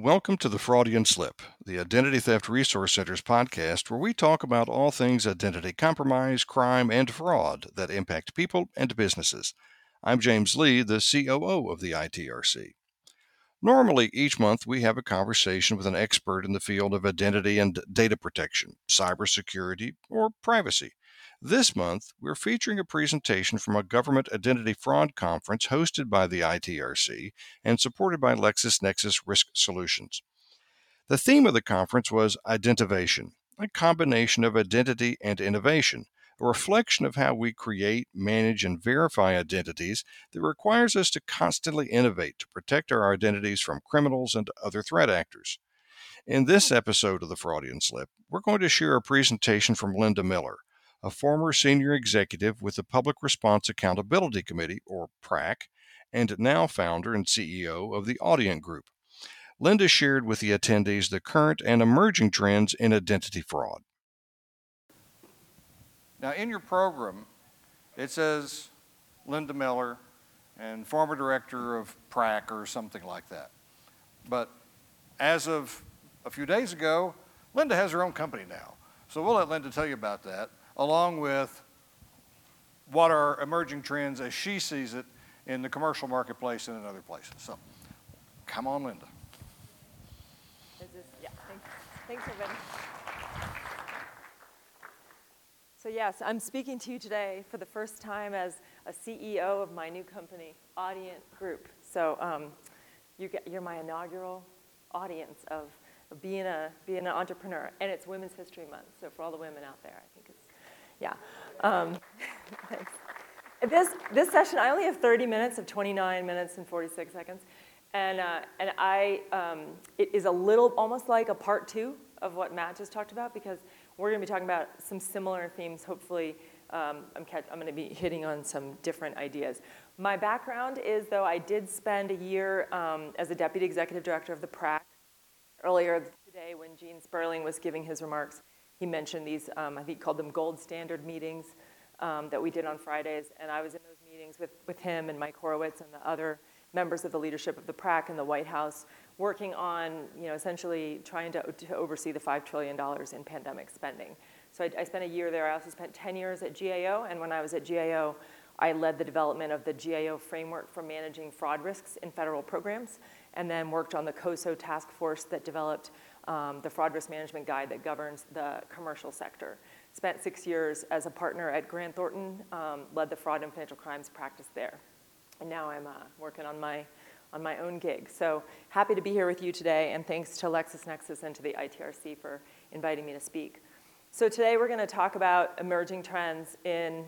Welcome to the Fraudian Slip, the Identity Theft Resource Center's podcast, where we talk about all things identity compromise, crime, and fraud that impact people and businesses. I'm James Lee, the COO of the ITRC. Normally, each month we have a conversation with an expert in the field of identity and data protection, cybersecurity, or privacy. This month, we're featuring a presentation from a government identity fraud conference hosted by the ITRC and supported by LexisNexis Risk Solutions. The theme of the conference was Identivation, a combination of identity and innovation, a reflection of how we create, manage, and verify identities that requires us to constantly innovate to protect our identities from criminals and other threat actors. In this episode of the Fraudian Slip, we're going to share a presentation from Linda Miller, a former senior executive with the Public Response Accountability Committee, or PRAC, and now founder and CEO of the Audient Group. Linda shared with the attendees the current and emerging trends in identity fraud. Now, in your program, it says Linda Miller and former director of PRAC or something like that. But as of a few days ago, Linda has her own company now. So we'll let Linda tell you about that along with what are emerging trends as she sees it in the commercial marketplace and in other places. So, come on, Linda. Is this, yeah, thanks, thanks everybody. So yes, I'm speaking to you today for the first time as a CEO of my new company, Audient Group. So um, you get, you're my inaugural audience of, being, a, being an entrepreneur, and it's Women's History Month. So for all the women out there, I think it's yeah. Um, thanks. This, this session, I only have 30 minutes of 29 minutes and 46 seconds. And, uh, and I, um, it is a little, almost like a part two of what Matt just talked about because we're going to be talking about some similar themes. Hopefully, um, I'm, catch, I'm going to be hitting on some different ideas. My background is, though, I did spend a year um, as a deputy executive director of the PRAC earlier today when Gene Sperling was giving his remarks he mentioned these, um, I think he called them gold standard meetings um, that we did on Fridays. And I was in those meetings with, with him and Mike Horowitz and the other members of the leadership of the PRAC and the White House working on, you know, essentially trying to, to oversee the $5 trillion in pandemic spending. So I, I spent a year there. I also spent 10 years at GAO. And when I was at GAO, I led the development of the GAO framework for managing fraud risks in federal programs, and then worked on the COSO task force that developed the fraud risk management guide that governs the commercial sector. Spent six years as a partner at Grant Thornton, um, led the fraud and financial crimes practice there. And now I'm uh, working on my, own gig. So happy to be here with you today, and thanks to LexisNexis and to the ITRC for inviting me to speak. So today we're going to talk about emerging trends in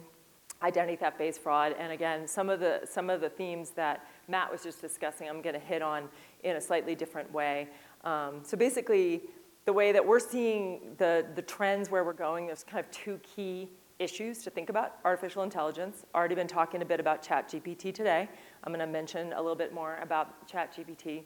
identity theft-based fraud, and again, some of the some of the themes that Matt was just discussing, I'm going to hit on in a slightly different way. Um, so basically, the way that we're seeing the, the trends where we're going, there's kind of two key issues to think about. Artificial intelligence, already been talking a bit about ChatGPT today. I'm gonna mention a little bit more about ChatGPT.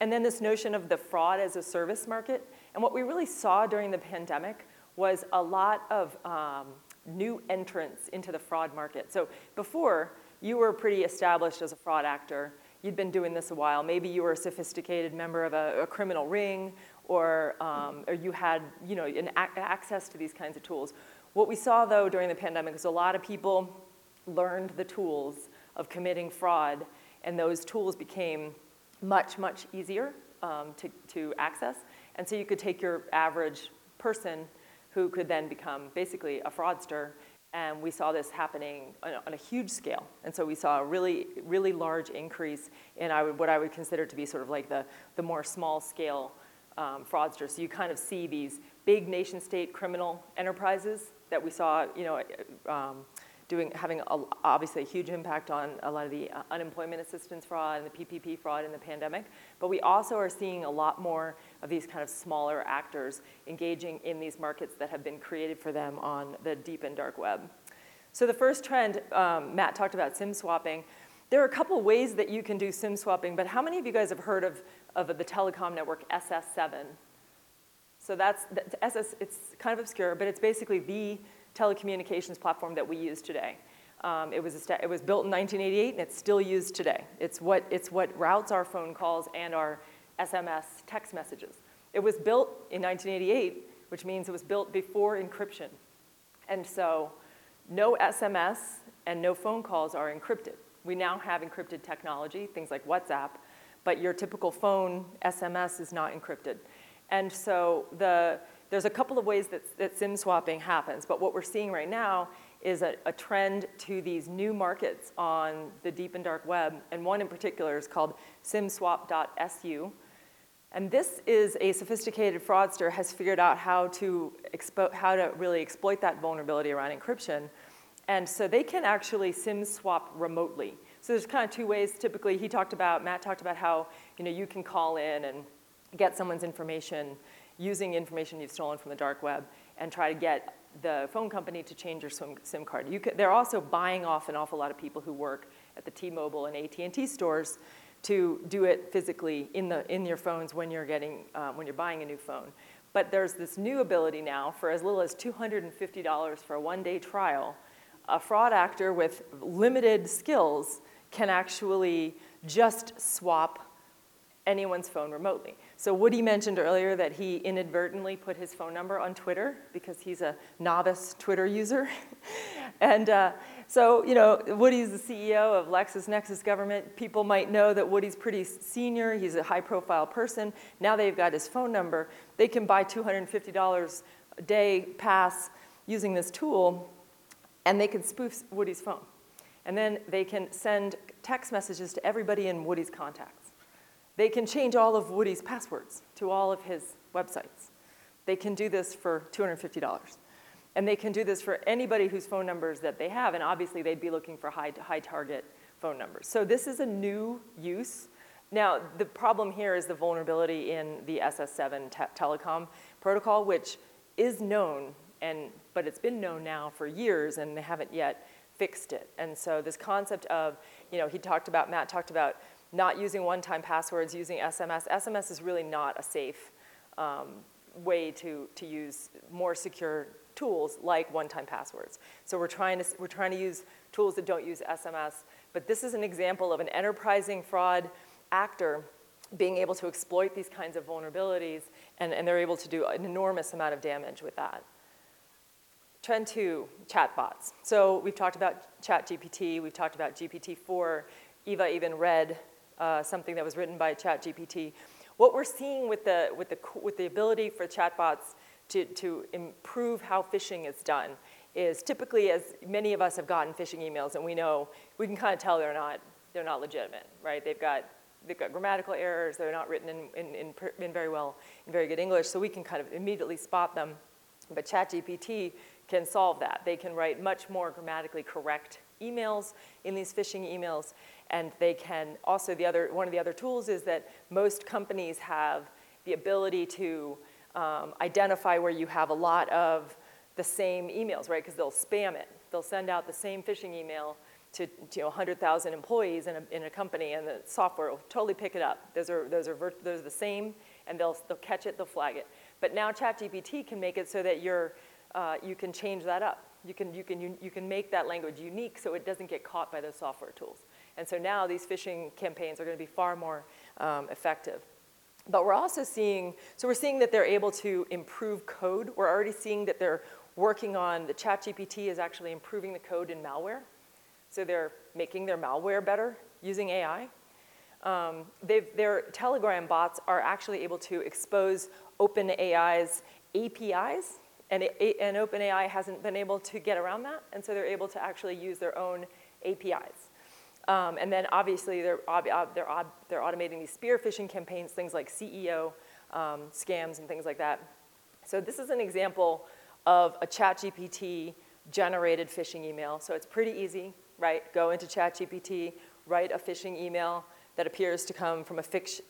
And then this notion of the fraud as a service market. And what we really saw during the pandemic was a lot of um, new entrants into the fraud market. So before, you were pretty established as a fraud actor you'd been doing this a while. Maybe you were a sophisticated member of a, a criminal ring, or, um, or you had you know, an access to these kinds of tools. What we saw, though, during the pandemic is a lot of people learned the tools of committing fraud, and those tools became much, much easier um, to, to access. And so you could take your average person who could then become basically a fraudster and we saw this happening on a, on a, huge scale. And so we saw a really, really large increase in I would, what I would consider to be sort of like the, the more small scale um, fraudsters. So you kind of see these big nation state criminal enterprises that we saw, you know, um, doing, having a, obviously a huge impact on a lot of the uh, unemployment assistance fraud and the PPP fraud in the pandemic. But we also are seeing a lot more of these kind of smaller actors engaging in these markets that have been created for them on the deep and dark web. So the first trend, um, Matt talked about SIM swapping. There are a couple ways that you can do SIM swapping, but how many of you guys have heard of, of the telecom network SS7? So that's, that's SS, it's kind of obscure, but it's basically the telecommunications platform that we use today. Um, it, was it was built in 1988 and it's still used today. It's what, it's what routes our phone calls and our SMS text messages. It was built in 1988, which means it was built before encryption. And so no SMS and no phone calls are encrypted. We now have encrypted technology, things like WhatsApp, but your typical phone SMS is not encrypted. And so the, there's a couple of ways that, that SIM swapping happens, but what we're seeing right now is a, a, trend to these new markets on the deep and dark web, and one in particular is called simswap.su. And this is a sophisticated fraudster has figured out how to, expo- how to really exploit that vulnerability around encryption. And so they can actually SIM swap remotely. So there's kind of two ways. Typically, he talked about, Matt talked about how you know you can call in and get someone's information using information you've stolen from the dark web and try to get the phone company to change your SIM, card. Could, they're also buying off an awful lot of people who work at the T-Mobile and AT&T stores to do it physically in, the, in your phones when you're, getting, uh, when you're buying a new phone. But there's this new ability now for as little as $250 for a one-day trial. A fraud actor with limited skills can actually just swap anyone's phone remotely. So Woody mentioned earlier that he inadvertently put his phone number on Twitter because he's a novice Twitter user. and uh, so, you know, Woody's the CEO of LexisNexis Government. People might know that Woody's pretty senior. He's a high profile person. Now they've got his phone number. They can buy $250 a day pass using this tool, and they can spoof Woody's phone. And then they can send text messages to everybody in Woody's contacts. They can change all of Woody's passwords to all of his websites. They can do this for $250. And they can do this for anybody whose phone numbers that they have, and obviously they'd be looking for high, high target phone numbers. So this is a new use. Now, the problem here is the vulnerability in the SS7 te telecom protocol, which is known, and, but it's been known now for years, and they haven't yet fixed it. And so this concept of, you know, he talked about, Matt talked about not using one-time passwords, using SMS. SMS is really not a safe um, way to, to use more secure tools like one-time passwords. So we're trying, to, we're trying to use tools that don't use SMS, but this is an example of an enterprising fraud actor being able to exploit these kinds of vulnerabilities, and, and they're able to do an enormous amount of damage with that. Trend two, chatbots. So we've talked about ChatGPT, we've talked about GPT-4, Eva even read uh, something that was written by ChatGPT. What we're seeing with the, with the, with the ability for chatbots to, to improve how phishing is done is typically as many of us have gotten phishing emails and we know, we can kind of tell they're not, they're not legitimate, right? They've got, they've got grammatical errors, they're not written in, in, in, in very well, in very good English, so we can kind of immediately spot them. But ChatGPT can solve that. They can write much more grammatically correct emails in these phishing emails, and they can also, the other, one of the other tools is that most companies have the ability to um, identify where you have a lot of the same emails, right? Because they'll spam it. They'll send out the same phishing email to, to you know, 100,000 employees in a, in a company, and the software will totally pick it up. Those are, those are, those are the same, and they'll, they'll catch it, they'll flag it. But now ChatGPT can make it so that you're, uh, you can change that up. You can, you, can, you, you can make that language unique so it doesn't get caught by those software tools. And so now these phishing campaigns are going to be far more um, effective. But we're also seeing, so we're seeing that they're able to improve code. We're already seeing that they're working on, the ChatGPT is actually improving the code in malware. So they're making their malware better using AI. Um, their Telegram bots are actually able to expose OpenAI's APIs, and, and OpenAI hasn't been able to get around that, and so they're able to actually use their own APIs. Um, and then obviously they're, they're, they're automating these spear phishing campaigns, things like CEO um, scams and things like that. So this is an example of a ChatGPT generated phishing email. So it's pretty easy, right? Go into ChatGPT, write a phishing email that appears to come from a,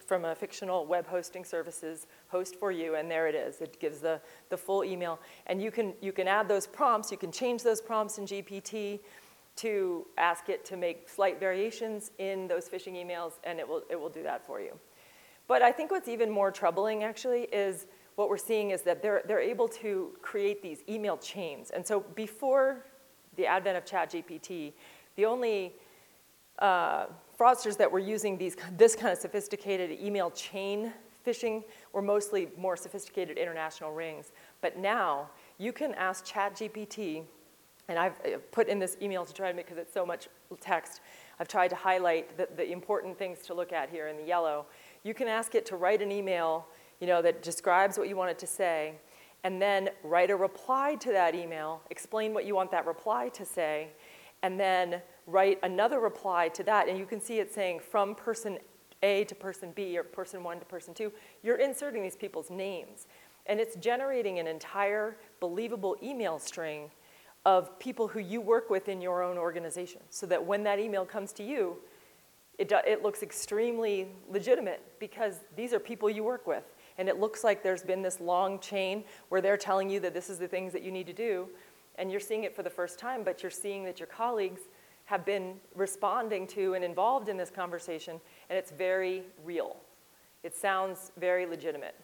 from a fictional web hosting services host for you, and there it is. It gives the, the full email. And you can, you can add those prompts, you can change those prompts in GPT to ask it to make slight variations in those phishing emails, and it will, it will do that for you. But I think what's even more troubling, actually, is what we're seeing is that they're, they're able to create these email chains. And so before the advent of ChatGPT, the only uh, fraudsters that were using these, this kind of sophisticated email chain phishing were mostly more sophisticated international rings. But now you can ask ChatGPT, and I've uh, put in this email to try to make, because it's so much text, I've tried to highlight the, the important things to look at here in the yellow. You can ask it to write an email you know, that describes what you want it to say, and then write a reply to that email, explain what you want that reply to say, and then write another reply to that. And you can see it saying from person A to person B or person one to person two. You're inserting these people's names. And it's generating an entire believable email string of people who you work with in your own organization so that when that email comes to you, it, do, it looks extremely legitimate because these are people you work with. And it looks like there's been this long chain where they're telling you that this is the things that you need to do. And you're seeing it for the first time, but you're seeing that your colleagues have been responding to and involved in this conversation, and it's very real. It sounds very legitimate.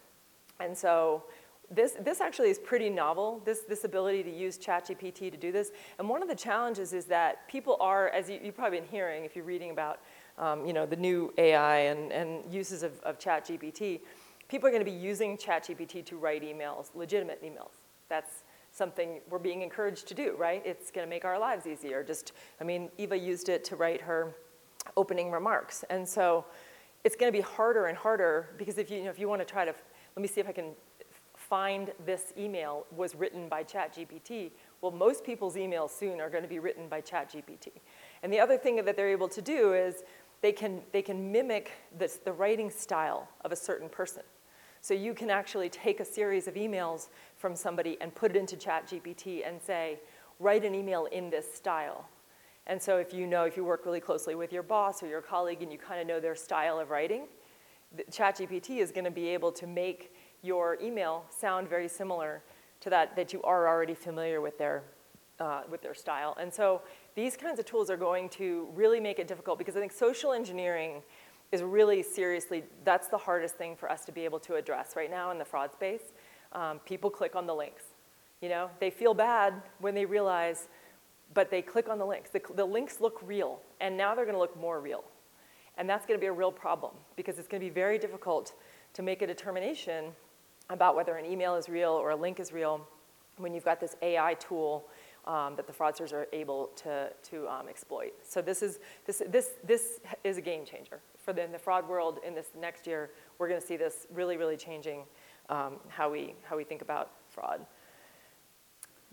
And so this, this actually is pretty novel, this, this ability to use ChatGPT to do this. And one of the challenges is that people are, as you, have probably been hearing if you're reading about um, you know, the new AI and, and uses of, of ChatGPT, people are going to be using ChatGPT to write emails, legitimate emails. That's something we're being encouraged to do, right? It's going to make our lives easier. Just, I mean, Eva used it to write her opening remarks. And so it's going to be harder and harder because if you, you know, if you want to try to, let me see if I can find this email was written by ChatGPT. Well, most people's emails soon are going to be written by ChatGPT. And the other thing that they're able to do is they can, they can mimic this, the writing style of a certain person. So you can actually take a series of emails from somebody and put it into ChatGPT and say, write an email in this style. And so if you know, if you work really closely with your boss or your colleague and you kind of know their style of writing, ChatGPT is going to be able to make your email sound very similar to that that you are already familiar with their, uh, with their style. And so these kinds of tools are going to really make it difficult because I think social engineering is really seriously, that's the hardest thing for us to be able to address right now in the fraud space. Um, people click on the links. You know, they feel bad when they realize, but they click on the links. The, the links look real, and now they're gonna look more real. And that's gonna be a real problem because it's gonna be very difficult to make a determination about whether an email is real or a link is real when you've got this AI tool um, that the fraudsters are able to, to um, exploit. So this is, this, this, this is a game changer for the, in the fraud world in this next year, we're going to see this really, really changing um, how, we, how we think about fraud.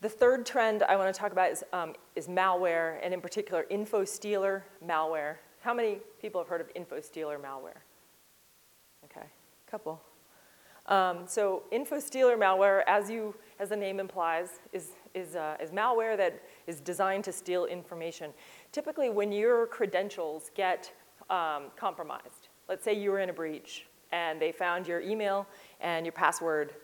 The third trend I want to talk about is, um, is malware, and in particular, info stealer malware. How many people have heard of info stealer malware? Okay, a couple. Um, so infostealer malware, as, you, as the name implies, is, is, uh, is malware that is designed to steal information. Typically, when your credentials get um, compromised. Let's say you were in a breach and they found your email and your password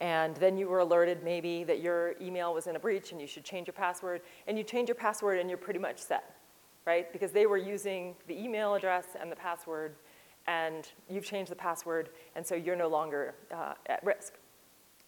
and then you were alerted maybe that your email was in a breach and you should change your password and you change your password and you're pretty much set right because they were using the email address and the password and you've changed the password and so you're no longer uh, at risk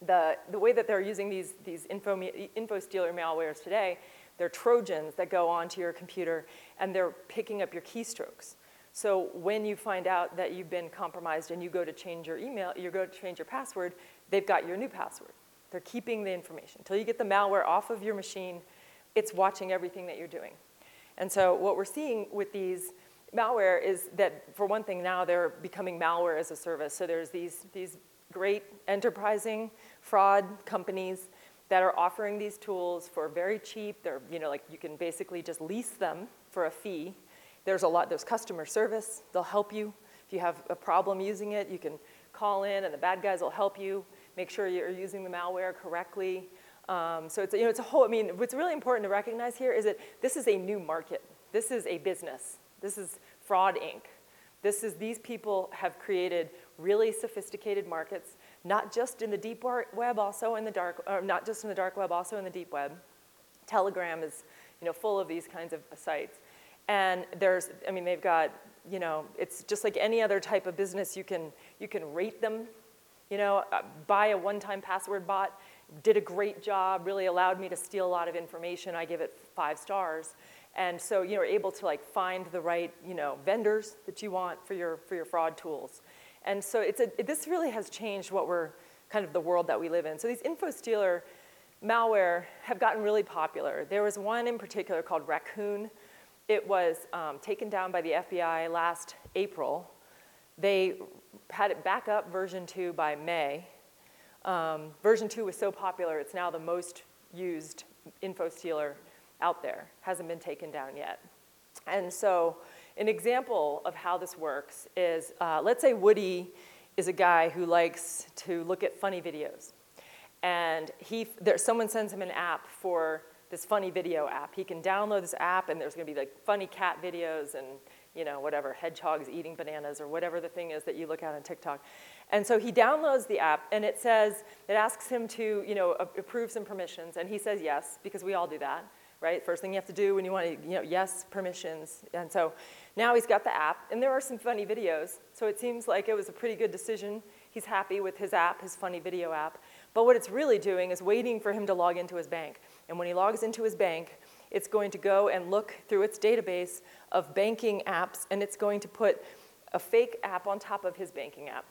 the, the way that they're using these, these info, info stealer malwares today they're trojans that go onto your computer and they're picking up your keystrokes so when you find out that you've been compromised and you go to change your email, you go to change your password, they've got your new password. They're keeping the information. Until you get the malware off of your machine, it's watching everything that you're doing. And so what we're seeing with these malware is that, for one thing, now they're becoming malware as a service. So there's these, these great enterprising fraud companies that are offering these tools for very cheap. They're, you know, like you can basically just lease them for a fee there's a lot, there's customer service, they'll help you. If you have a problem using it, you can call in and the bad guys will help you, make sure you're using the malware correctly. Um, so it's, you know, it's a whole, I mean, what's really important to recognize here is that this is a new market. This is a business. This is Fraud Inc. This is, these people have created really sophisticated markets, not just in the deep web, also in the dark, or not just in the dark web, also in the deep web. Telegram is, you know, full of these kinds of sites. And there's, I mean, they've got, you know, it's just like any other type of business. You can, you can rate them, you know, uh, buy a one-time password bot, did a great job, really allowed me to steal a lot of information. I give it five stars. And so you're able to like find the right, you know, vendors that you want for your, for your fraud tools. And so it's a, this really has changed what we're, kind of the world that we live in. So these InfoStealer malware have gotten really popular. There was one in particular called Raccoon. It was um, taken down by the FBI last April. They had it back up version 2 by May. Um, version 2 was so popular, it's now the most used info stealer out there. Hasn't been taken down yet. And so an example of how this works is, uh, let's say Woody is a guy who likes to look at funny videos. And he, there, someone sends him an app for this funny video app. He can download this app and there's gonna be like funny cat videos and you know, whatever, hedgehogs eating bananas or whatever the thing is that you look at on TikTok. And so he downloads the app and it says, it asks him to, you know, approve some permissions and he says yes, because we all do that, right? First thing you have to do when you want to, you know, yes, permissions. And so now he's got the app and there are some funny videos. So it seems like it was a pretty good decision. He's happy with his app, his funny video app. But what it's really doing is waiting for him to log into his bank. And when he logs into his bank, it's going to go and look through its database of banking apps, and it's going to put a fake app on top of his banking app.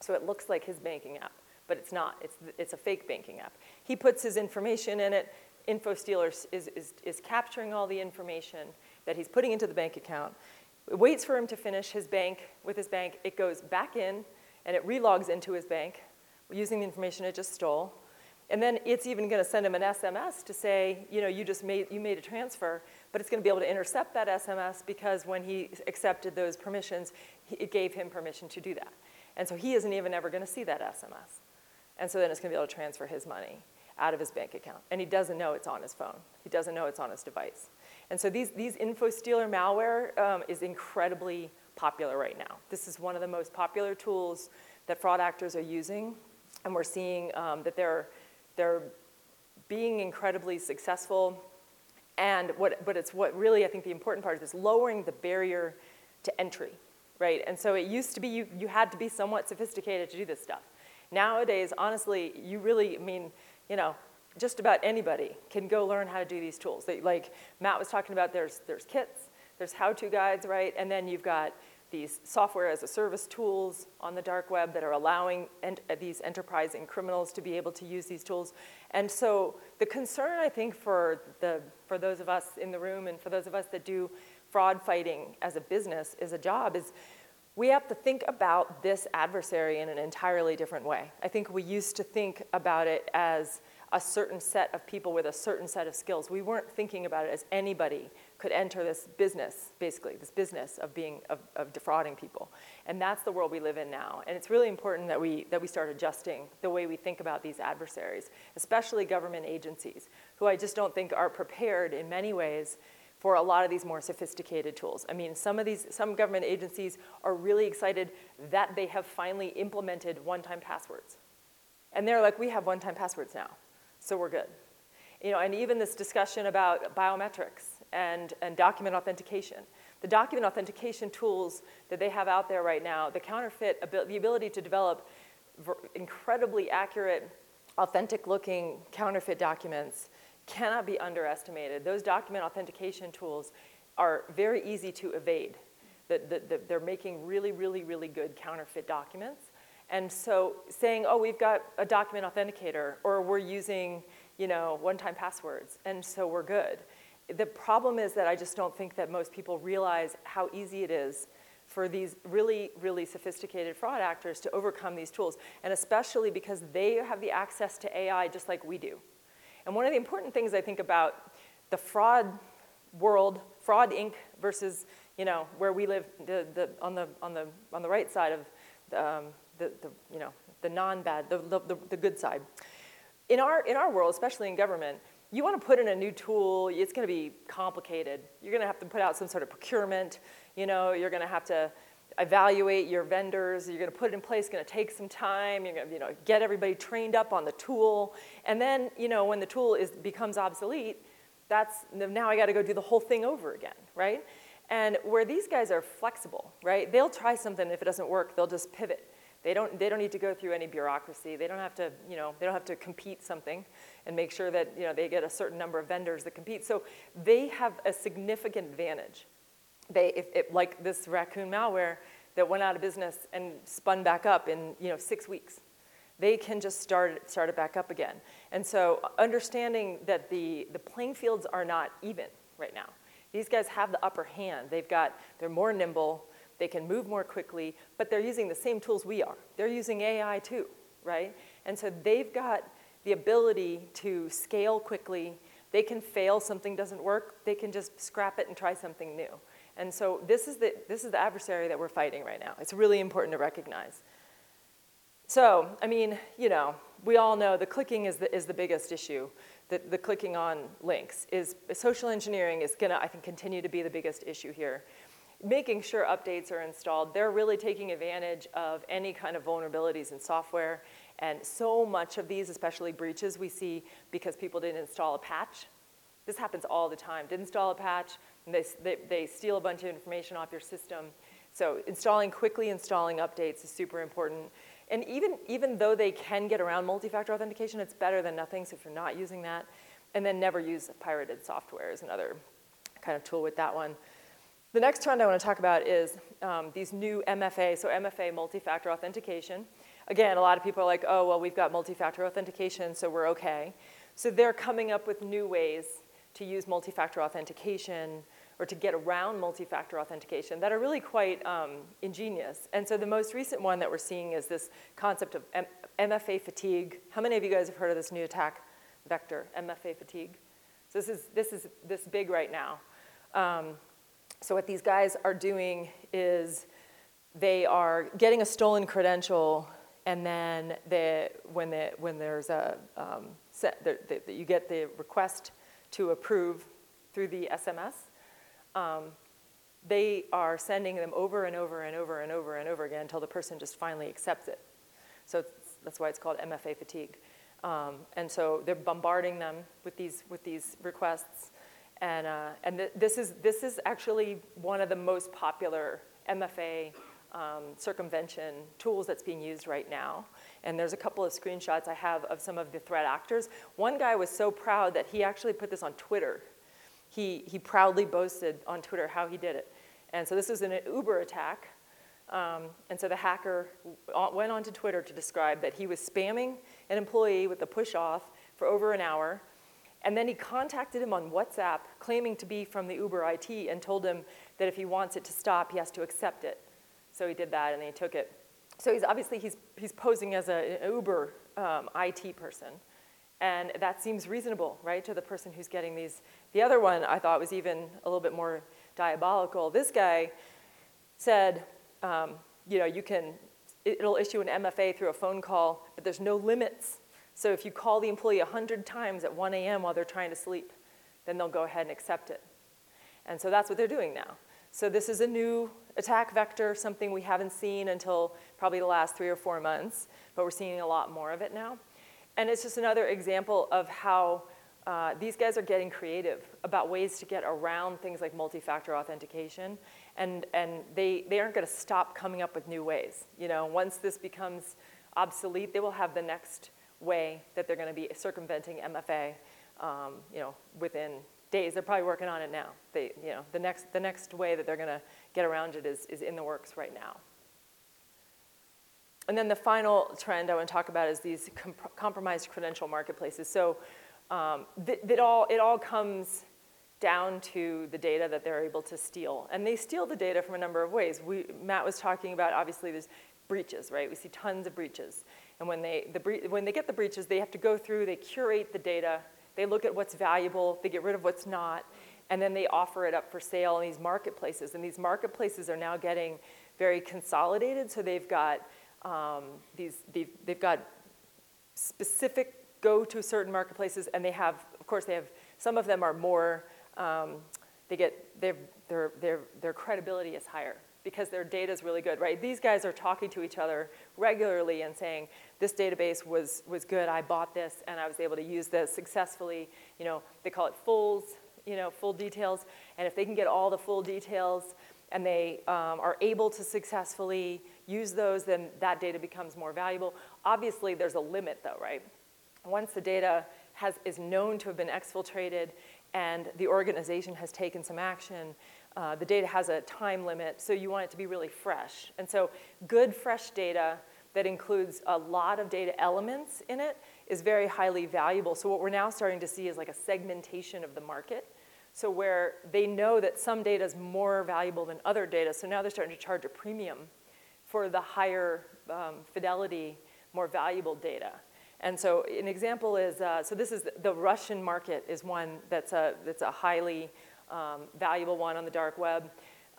So it looks like his banking app, but it's not. It's, it's a fake banking app. He puts his information in it. InfoStealer is, is, is capturing all the information that he's putting into the bank account. It waits for him to finish his bank with his bank. It goes back in, and it relogs into his bank using the information it just stole. And then it's even going to send him an SMS to say, you know, you just made, you made a transfer, but it's going to be able to intercept that SMS because when he accepted those permissions, it gave him permission to do that. And so he isn't even ever going to see that SMS. And so then it's going to be able to transfer his money out of his bank account. And he doesn't know it's on his phone. He doesn't know it's on his device. And so these, these info stealer malware um, is incredibly popular right now. This is one of the most popular tools that fraud actors are using. And we're seeing um, that they're they're being incredibly successful. And what, but it's what really I think the important part is lowering the barrier to entry, right? And so it used to be you, you had to be somewhat sophisticated to do this stuff. Nowadays, honestly, you really, I mean, you know, just about anybody can go learn how to do these tools. They, like Matt was talking about, there's, there's kits, there's how-to guides, right? And then you've got these software as a service tools on the dark web that are allowing ent uh, these enterprising criminals to be able to use these tools. And so the concern, I think, for, the, for those of us in the room and for those of us that do fraud fighting as a business, as a job, is we have to think about this adversary in an entirely different way. I think we used to think about it as a certain set of people with a certain set of skills. We weren't thinking about it as anybody could enter this business, basically, this business of being, of, of defrauding people. And that's the world we live in now. And it's really important that we, that we start adjusting the way we think about these adversaries, especially government agencies, who I just don't think are prepared in many ways for a lot of these more sophisticated tools. I mean, some of these, some government agencies are really excited that they have finally implemented one-time passwords. And they're like, we have one-time passwords now so we're good. You know, and even this discussion about biometrics and, and document authentication. The document authentication tools that they have out there right now, the counterfeit, the ability to develop incredibly accurate, authentic looking counterfeit documents cannot be underestimated. Those document authentication tools are very easy to evade. The, the, the, they're making really, really, really good counterfeit documents. And so saying, oh, we've got a document authenticator, or we're using, you know, one-time passwords, and so we're good. The problem is that I just don't think that most people realize how easy it is for these really, really sophisticated fraud actors to overcome these tools, and especially because they have the access to AI just like we do. And one of the important things I think about the fraud world, Fraud Inc. versus, you know, where we live the, the, on, the, on, the, on the right side of um, the, the you know, the non-bad, the, the, the good side. In our, in our world, especially in government, you want to put in a new tool, it's going to be complicated. You're going to have to put out some sort of procurement, you know, you're going to have to evaluate your vendors, you're going to put it in place, going to take some time, you're going to you know, get everybody trained up on the tool, and then you know, when the tool is, becomes obsolete, that's, now I got to go do the whole thing over again, right? And where these guys are flexible, right, they'll try something, if it doesn't work, they'll just pivot. They don't, they don't need to go through any bureaucracy. They don't have to, you know, they don't have to compete something and make sure that, you know, they get a certain number of vendors that compete. So they have a significant advantage. They, if, if, like this raccoon malware that went out of business and spun back up in, you know, six weeks. They can just start, start it back up again. And so uh, understanding that the, the playing fields are not even right now. These guys have the upper hand. They've got, they're more nimble, they can move more quickly, but they're using the same tools we are. They're using AI too, right? And so they've got the ability to scale quickly. They can fail, something doesn't work, they can just scrap it and try something new. And so this is the, this is the adversary that we're fighting right now. It's really important to recognize. So, I mean, you know, we all know the clicking is the, is the biggest issue. The, the clicking on links is social engineering is gonna, I think, continue to be the biggest issue here making sure updates are installed. They're really taking advantage of any kind of vulnerabilities in software. And so much of these, especially breaches, we see because people didn't install a patch. This happens all the time. Didn't install a patch, they, they, they steal a bunch of information off your system. So installing quickly installing updates is super important. And even, even though they can get around multi-factor authentication, it's better than nothing, so if you're not using that, and then never use pirated software is another kind of tool with that one. The next trend I want to talk about is um, these new MFA, so MFA multi-factor authentication. Again, a lot of people are like, oh, well, we've got multi-factor authentication, so we're okay. So they're coming up with new ways to use multi-factor authentication or to get around multi-factor authentication that are really quite um, ingenious. And so the most recent one that we're seeing is this concept of M MFA fatigue. How many of you guys have heard of this new attack vector, MFA fatigue? So this is, this is this big right now. Um, so what these guys are doing is they are getting a stolen credential and then they, when, when there's a, um, set, the, you get the request to approve through the SMS, um, they are sending them over and over and over and over and over again until the person just finally accepts it. So that's why it's called MFA fatigue. Um, and so they're bombarding them with these, with these requests. And, uh, and th this, is, this is actually one of the most popular MFA um, circumvention tools that's being used right now. And there's a couple of screenshots I have of some of the threat actors. One guy was so proud that he actually put this on Twitter. He, he proudly boasted on Twitter how he did it. And so this was an Uber attack. Um, and so the hacker went onto Twitter to describe that he was spamming an employee with a push auth for over an hour and then he contacted him on WhatsApp, claiming to be from the Uber IT, and told him that if he wants it to stop, he has to accept it. So he did that, and he took it. So he's obviously he's, he's posing as an Uber um, IT person, and that seems reasonable, right, to the person who's getting these. The other one I thought was even a little bit more diabolical. This guy said, um, you know, you can, it'll issue an MFA through a phone call, but there's no limits so if you call the employee 100 times at 1 a.m. while they're trying to sleep, then they'll go ahead and accept it. And so that's what they're doing now. So this is a new attack vector, something we haven't seen until probably the last three or four months, but we're seeing a lot more of it now. And it's just another example of how uh, these guys are getting creative about ways to get around things like multi-factor authentication, and, and they, they aren't going to stop coming up with new ways. You know, once this becomes obsolete, they will have the next way that they're going to be circumventing MFA, um, you know, within days. They're probably working on it now. They, you know, the next, the next way that they're going to get around it is, is in the works right now. And then the final trend I want to talk about is these comp compromised credential marketplaces. So um, th it, all, it all comes down to the data that they're able to steal. And they steal the data from a number of ways. We, Matt was talking about, obviously, there's breaches, right? We see tons of breaches. And when they, the, when they get the breaches, they have to go through, they curate the data, they look at what's valuable, they get rid of what's not, and then they offer it up for sale in these marketplaces. And these marketplaces are now getting very consolidated, so they've got um, these, they've, they've got specific go to certain marketplaces, and they have, of course, they have, some of them are more, um, they get, their, their, their, their credibility is higher because their data is really good, right? These guys are talking to each other regularly and saying, this database was, was good, I bought this, and I was able to use this successfully. You know, they call it fulls, you know, full details. And if they can get all the full details and they um, are able to successfully use those, then that data becomes more valuable. Obviously, there's a limit though, right? Once the data has, is known to have been exfiltrated and the organization has taken some action, uh, the data has a time limit, so you want it to be really fresh. And so good fresh data that includes a lot of data elements in it is very highly valuable. So what we're now starting to see is like a segmentation of the market. So where they know that some data is more valuable than other data, so now they're starting to charge a premium for the higher um, fidelity, more valuable data. And so an example is, uh, so this is the Russian market is one that's a, that's a highly um, valuable one on the dark web.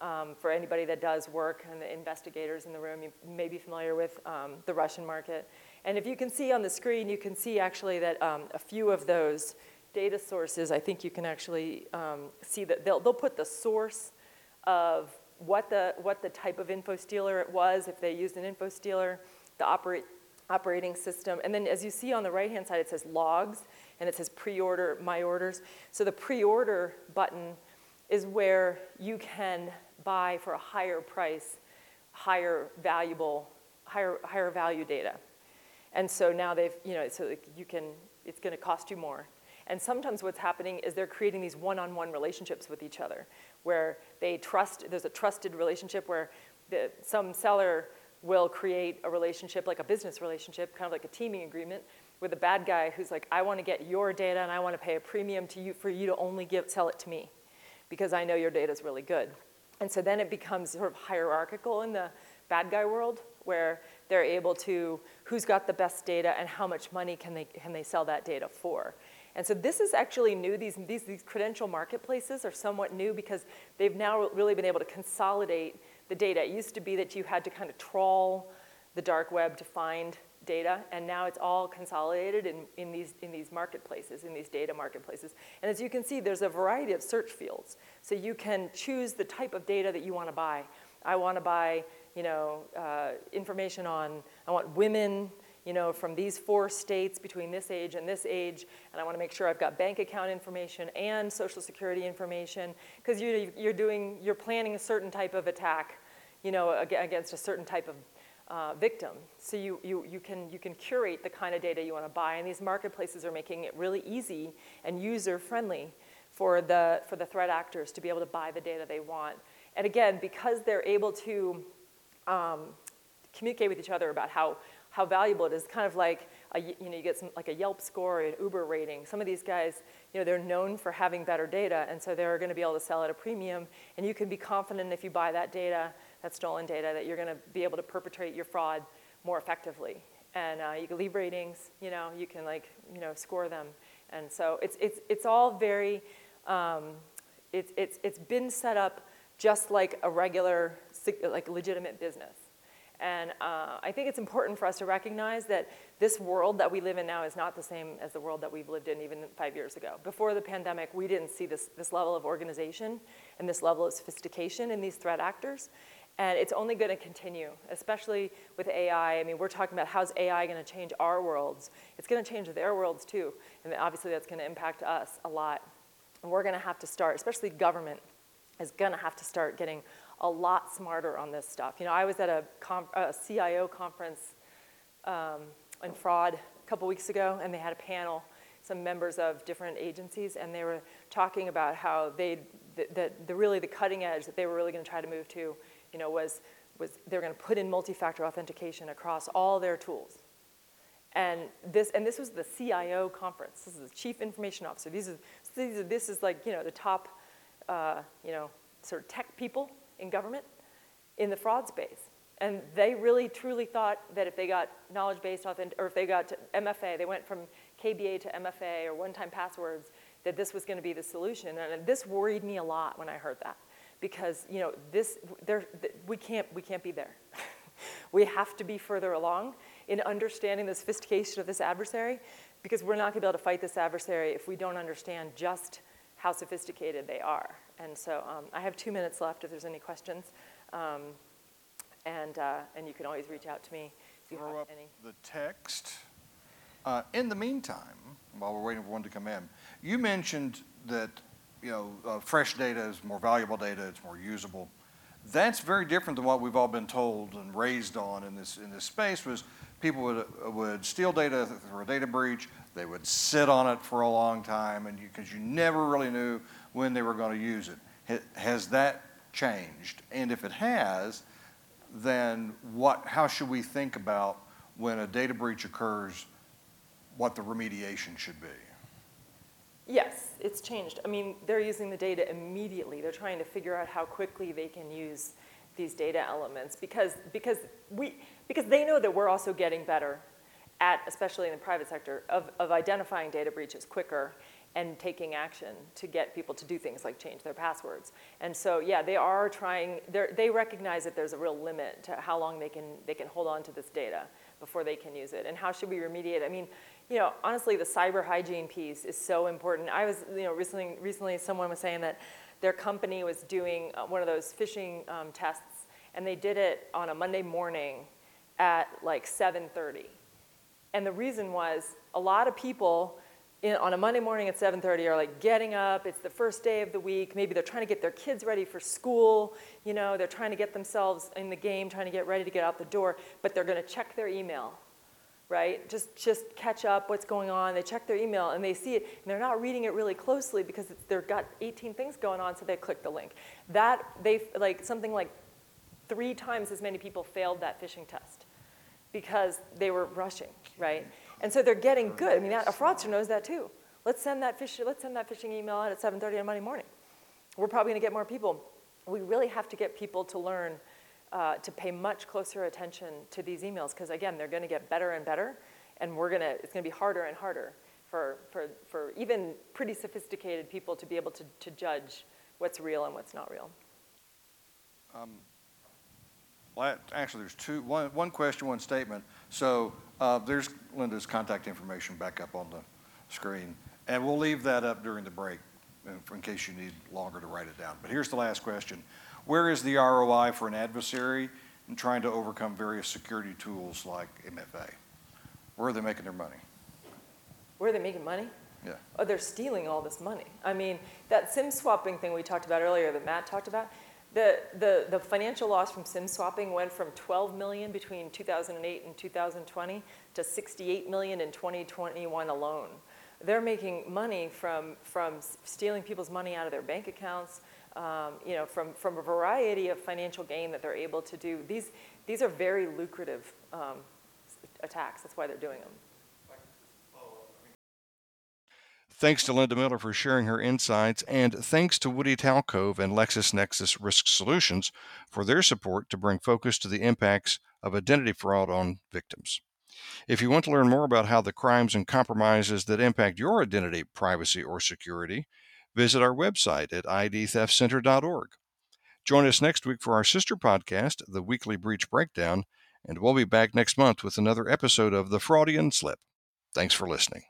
Um, for anybody that does work and the investigators in the room, you may be familiar with um, the Russian market. And if you can see on the screen, you can see actually that um, a few of those data sources, I think you can actually um, see that they'll, they'll put the source of what the, what the type of info stealer it was, if they used an info stealer, the operate, operating system. And then as you see on the right-hand side, it says logs, and it says pre-order, my orders. So the pre-order button is where you can buy for a higher price, higher valuable, higher, higher value data. And so now they've, you know, so you can, it's gonna cost you more. And sometimes what's happening is they're creating these one-on-one relationships with each other where they trust, there's a trusted relationship where the, some seller will create a relationship, like a business relationship, kind of like a teaming agreement, with a bad guy who's like, I want to get your data and I want to pay a premium to you for you to only give, sell it to me because I know your data is really good. And so then it becomes sort of hierarchical in the bad guy world where they're able to, who's got the best data and how much money can they, can they sell that data for. And so this is actually new. These, these, these credential marketplaces are somewhat new because they've now really been able to consolidate the data. It used to be that you had to kind of trawl the dark web to find data, and now it's all consolidated in, in, these, in these marketplaces, in these data marketplaces. And as you can see, there's a variety of search fields. So you can choose the type of data that you want to buy. I want to buy, you know, uh, information on, I want women, you know, from these four states between this age and this age, and I want to make sure I've got bank account information and social security information, because you, you're doing, you're planning a certain type of attack, you know, against a certain type of uh, victim. So you, you, you, can, you can curate the kind of data you want to buy, and these marketplaces are making it really easy and user-friendly for the, for the threat actors to be able to buy the data they want. And again, because they're able to um, communicate with each other about how how valuable it is. Kind of like, a, you know, you get some, like a Yelp score or an Uber rating. Some of these guys, you know, they're known for having better data, and so they're going to be able to sell at a premium. And you can be confident if you buy that data, that stolen data, that you're going to be able to perpetrate your fraud more effectively. And uh, you can leave ratings, you know, you can like, you know, score them. And so it's, it's, it's all very, um, it's, it's, it's been set up just like a regular, like legitimate business. And uh, I think it's important for us to recognize that this world that we live in now is not the same as the world that we've lived in even five years ago. Before the pandemic, we didn't see this, this level of organization and this level of sophistication in these threat actors. And it's only going to continue, especially with AI. I mean, we're talking about how's AI going to change our worlds. It's going to change their worlds too. And obviously, that's going to impact us a lot. And we're going to have to start, especially government, is going to have to start getting a lot smarter on this stuff. You know, I was at a, a CIO conference um, in fraud a couple weeks ago, and they had a panel, some members of different agencies, and they were talking about how they, that the really the cutting edge that they were really going to try to move to, you know, was was they're going to put in multi-factor authentication across all their tools. And this, and this was the CIO conference. This is the chief information officer. These are, these are this is like, you know, the top, uh, you know, sort of tech people in government in the fraud space. And they really truly thought that if they got knowledge-based authentic, or if they got MFA, they went from KBA to MFA or one-time passwords, that this was going to be the solution. And this worried me a lot when I heard that, because you know this, there, we can't, we can't be there. we have to be further along in understanding the sophistication of this adversary, because we're not to be able to fight this adversary if we don't understand just how sophisticated they are. And so um, I have two minutes left if there's any questions. Um, and, uh, and you can always reach out to me if you Throw have up any. the text. Uh, in the meantime, while we're waiting for one to come in, you mentioned that you know uh, fresh data is more valuable data, it's more usable. That's very different than what we've all been told and raised on in this, in this space was people would, would steal data through a data breach. They would sit on it for a long time and because you, you never really knew when they were going to use it. Has that changed? And if it has, then what, how should we think about when a data breach occurs, what the remediation should be? Yes, it's changed. I mean, they're using the data immediately. They're trying to figure out how quickly they can use these data elements because, because, we, because they know that we're also getting better at, especially in the private sector, of, of identifying data breaches quicker and taking action to get people to do things like change their passwords. And so, yeah, they are trying, they recognize that there's a real limit to how long they can, they can hold on to this data before they can use it. And how should we remediate? I mean, you know, honestly, the cyber hygiene piece is so important. I was, you know, recently, recently someone was saying that their company was doing uh, one of those phishing um, tests, and they did it on a Monday morning at like 7:30. And the reason was a lot of people in, on a Monday morning at 7:30 are like getting up. It's the first day of the week. Maybe they're trying to get their kids ready for school. You know, they're trying to get themselves in the game, trying to get ready to get out the door. But they're going to check their email, right? Just just catch up. What's going on? They check their email and they see it, and they're not reading it really closely because they've got 18 things going on. So they click the link. That they like something like three times as many people failed that phishing test because they were rushing, right? And so they're getting good. I mean, that, a fraudster knows that too. Let's send that, fish, let's send that phishing email out at 7.30 on Monday morning. We're probably gonna get more people. We really have to get people to learn uh, to pay much closer attention to these emails because again, they're gonna get better and better and we're gonna, it's gonna be harder and harder for, for, for even pretty sophisticated people to be able to, to judge what's real and what's not real. Um, actually, there's two, one, one question, one statement. So uh, there's Linda's contact information back up on the screen. And we'll leave that up during the break uh, in case you need longer to write it down. But here's the last question. Where is the ROI for an adversary in trying to overcome various security tools like MFA? Where are they making their money? Where are they making money? Yeah. Oh, they're stealing all this money. I mean, that SIM swapping thing we talked about earlier that Matt talked about, the, the, the financial loss from SIM swapping went from 12 million between 2008 and 2020 to 68 million in 2021 alone. They're making money from, from stealing people's money out of their bank accounts, um, you know, from, from a variety of financial gain that they're able to do. These, these are very lucrative um, attacks. That's why they're doing them. Thanks to Linda Miller for sharing her insights, and thanks to Woody Talcove and LexisNexis Risk Solutions for their support to bring focus to the impacts of identity fraud on victims. If you want to learn more about how the crimes and compromises that impact your identity, privacy, or security, visit our website at idtheftcenter.org. Join us next week for our sister podcast, The Weekly Breach Breakdown, and we'll be back next month with another episode of The Fraudian Slip. Thanks for listening.